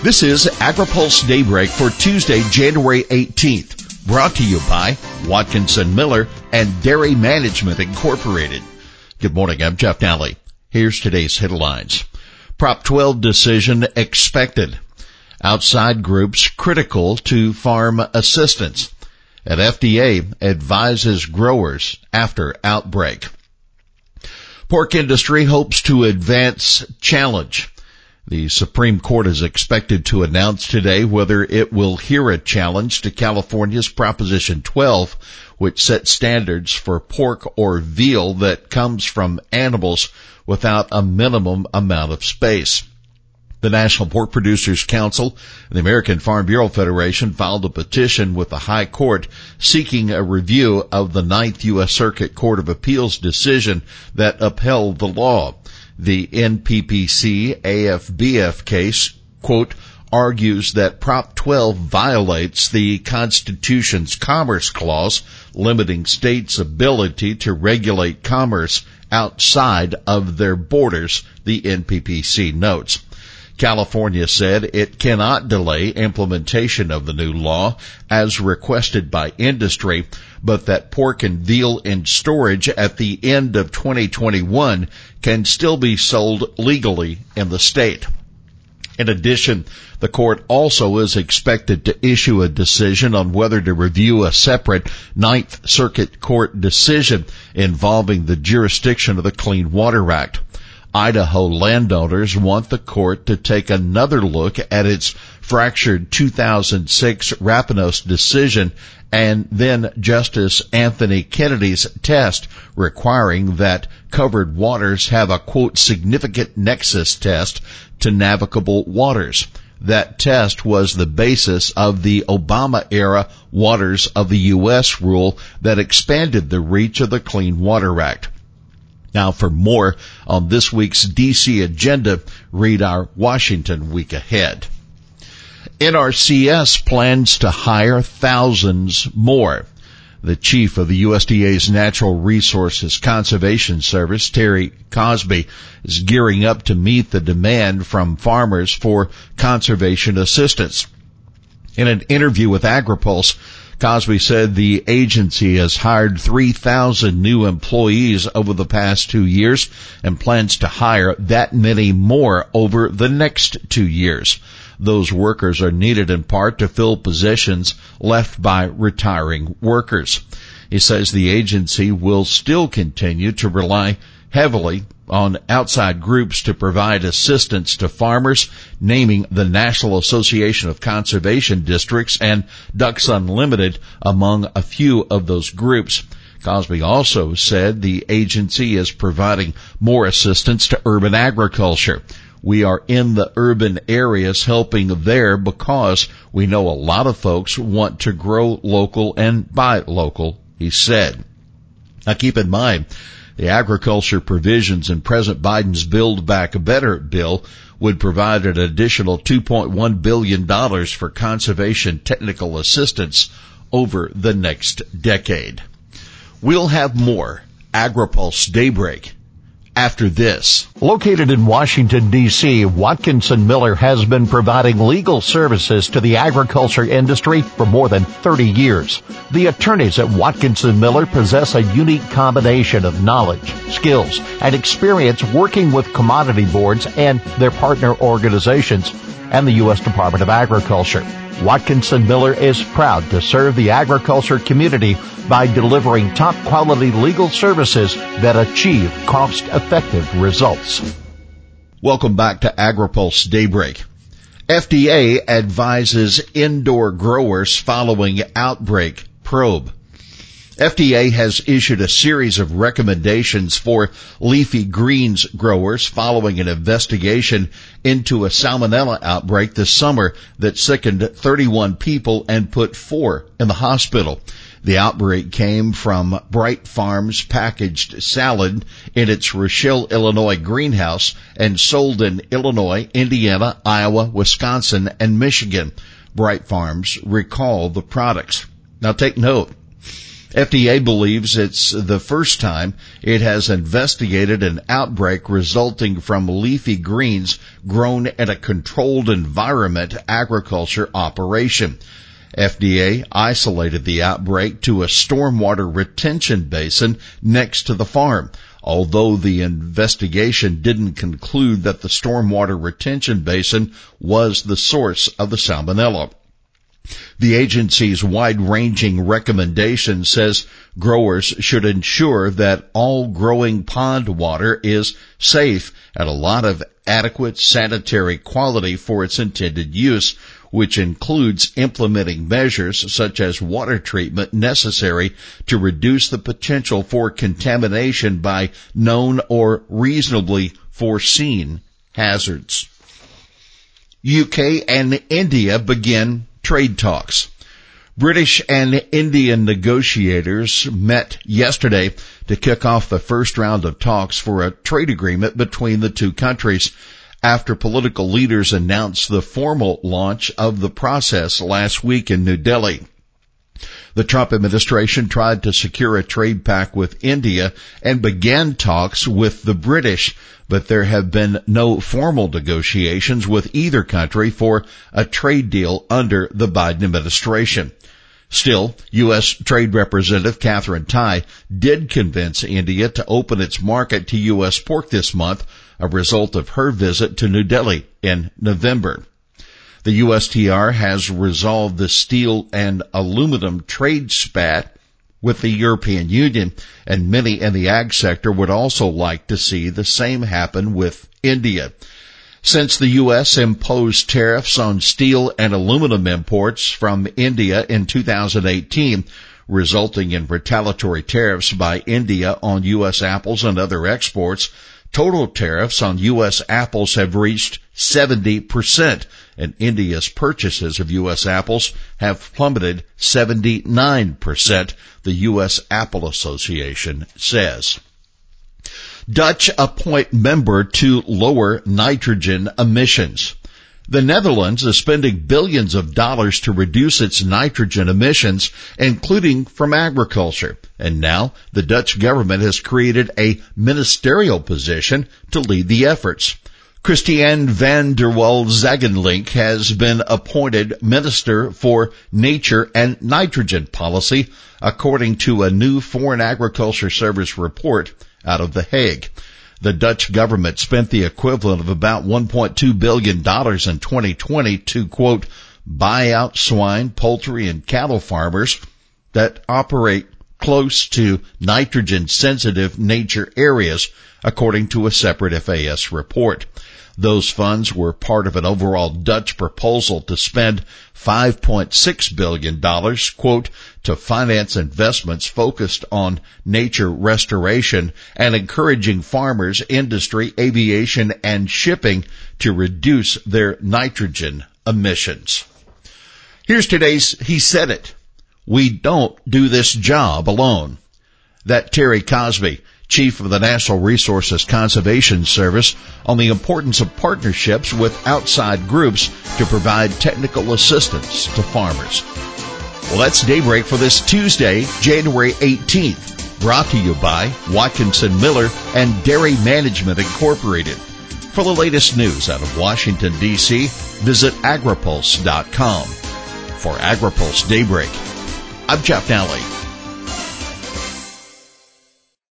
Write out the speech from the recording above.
This is AgriPulse Daybreak for Tuesday, January 18th, brought to you by Watkinson Miller and Dairy Management Incorporated. Good morning, I'm Jeff Nalley. Here's today's headlines. Prop 12 decision expected. Outside groups critical to farm assistance. And FDA advises growers after outbreak. Pork industry hopes to advance challenge. The Supreme Court is expected to announce today whether it will hear a challenge to California's Proposition 12, which sets standards for pork or veal that comes from animals without a minimum amount of space. The National Pork Producers Council and the American Farm Bureau Federation filed a petition with the High Court seeking a review of the Ninth U.S. Circuit Court of Appeals decision that upheld the law the NPPC AFBF case, quote, argues that Prop 12 violates the Constitution's Commerce Clause, limiting states' ability to regulate commerce outside of their borders, the NPPC notes. California said it cannot delay implementation of the new law as requested by industry, but that pork and veal in storage at the end of 2021 can still be sold legally in the state. In addition, the court also is expected to issue a decision on whether to review a separate Ninth Circuit Court decision involving the jurisdiction of the Clean Water Act. Idaho landowners want the court to take another look at its fractured 2006 Rapanos decision and then Justice Anthony Kennedy's test requiring that covered waters have a quote significant nexus test to navigable waters. That test was the basis of the Obama era Waters of the U.S. rule that expanded the reach of the Clean Water Act. Now for more on this week's DC agenda, read our Washington week ahead. NRCS plans to hire thousands more. The chief of the USDA's Natural Resources Conservation Service, Terry Cosby, is gearing up to meet the demand from farmers for conservation assistance. In an interview with AgriPulse, Cosby said the agency has hired 3,000 new employees over the past two years and plans to hire that many more over the next two years. Those workers are needed in part to fill positions left by retiring workers. He says the agency will still continue to rely heavily on outside groups to provide assistance to farmers, naming the National Association of Conservation Districts and Ducks Unlimited among a few of those groups. Cosby also said the agency is providing more assistance to urban agriculture. We are in the urban areas helping there because we know a lot of folks want to grow local and buy local, he said. Now keep in mind, the agriculture provisions in President Biden's Build Back Better bill would provide an additional $2.1 billion for conservation technical assistance over the next decade. We'll have more AgriPulse Daybreak after this. Located in Washington, D.C., Watkinson Miller has been providing legal services to the agriculture industry for more than 30 years. The attorneys at Watkinson Miller possess a unique combination of knowledge, skills, and experience working with commodity boards and their partner organizations and the U.S. Department of Agriculture. Watkinson Miller is proud to serve the agriculture community by delivering top quality legal services that achieve cost effective results. Welcome back to AgriPulse Daybreak. FDA advises indoor growers following outbreak probe. FDA has issued a series of recommendations for leafy greens growers following an investigation into a salmonella outbreak this summer that sickened 31 people and put four in the hospital. The outbreak came from BrightFarms packaged salad in its Rochelle, Illinois greenhouse and sold in Illinois, Indiana, Iowa, Wisconsin, and Michigan. BrightFarms recalled the products. Now take note. FDA believes it's the first time it has investigated an outbreak resulting from leafy greens grown at a controlled environment agriculture operation. FDA isolated the outbreak to a stormwater retention basin next to the farm, although the investigation didn't conclude that the stormwater retention basin was the source of the salmonella. The agency's wide-ranging recommendation says growers should ensure that all growing pond water is safe and a lot of adequate sanitary quality for its intended use, which includes implementing measures such as water treatment necessary to reduce the potential for contamination by known or reasonably foreseen hazards. UK and India begin trade talks. British and Indian negotiators met yesterday to kick off the first round of talks for a trade agreement between the two countries after political leaders announced the formal launch of the process last week in New Delhi. The Trump administration tried to secure a trade pact with India and began talks with the British, but there have been no formal negotiations with either country for a trade deal under the Biden administration. Still, U.S. Trade Representative Katherine Tai did convince India to open its market to U.S. pork this month, a result of her visit to New Delhi in November. The USTR has resolved the steel and aluminum trade spat with the European Union, and many in the ag sector would also like to see the same happen with India. Since the U.S. imposed tariffs on steel and aluminum imports from India in 2018, resulting in retaliatory tariffs by India on U.S. apples and other exports, total tariffs on U.S. apples have reached 70%, and India's purchases of U.S. apples have plummeted 79%, the U.S. Apple Association says. Dutch appoint member to lower nitrogen emissions. The Netherlands is spending billions of dollars to reduce its nitrogen emissions, including from agriculture. And now the Dutch government has created a ministerial position to lead the efforts. Christianne van der Wal Zeggelink has been appointed Minister for Nature and Nitrogen Policy, according to a new Foreign Agriculture Service report out of The Hague. The Dutch government spent the equivalent of about $1.2 billion in 2020 to quote, buy out swine, poultry, and cattle farmers that operate close to nitrogen sensitive nature areas, according to a separate FAS report. Those funds were part of an overall Dutch proposal to spend $5.6 billion, quote, to finance investments focused on nature restoration and encouraging farmers, industry, aviation, and shipping to reduce their nitrogen emissions. Here's today's He Said It. We don't do this job alone. That Terry Cosby chief of the National Resources Conservation Service, on the importance of partnerships with outside groups to provide technical assistance to farmers. Well, that's Daybreak for this Tuesday, January 18th, brought to you by Watkinson Miller and Dairy Management Incorporated. For the latest news out of Washington, D.C., visit agripulse.com. For AgriPulse Daybreak, I'm Jeff Nalley.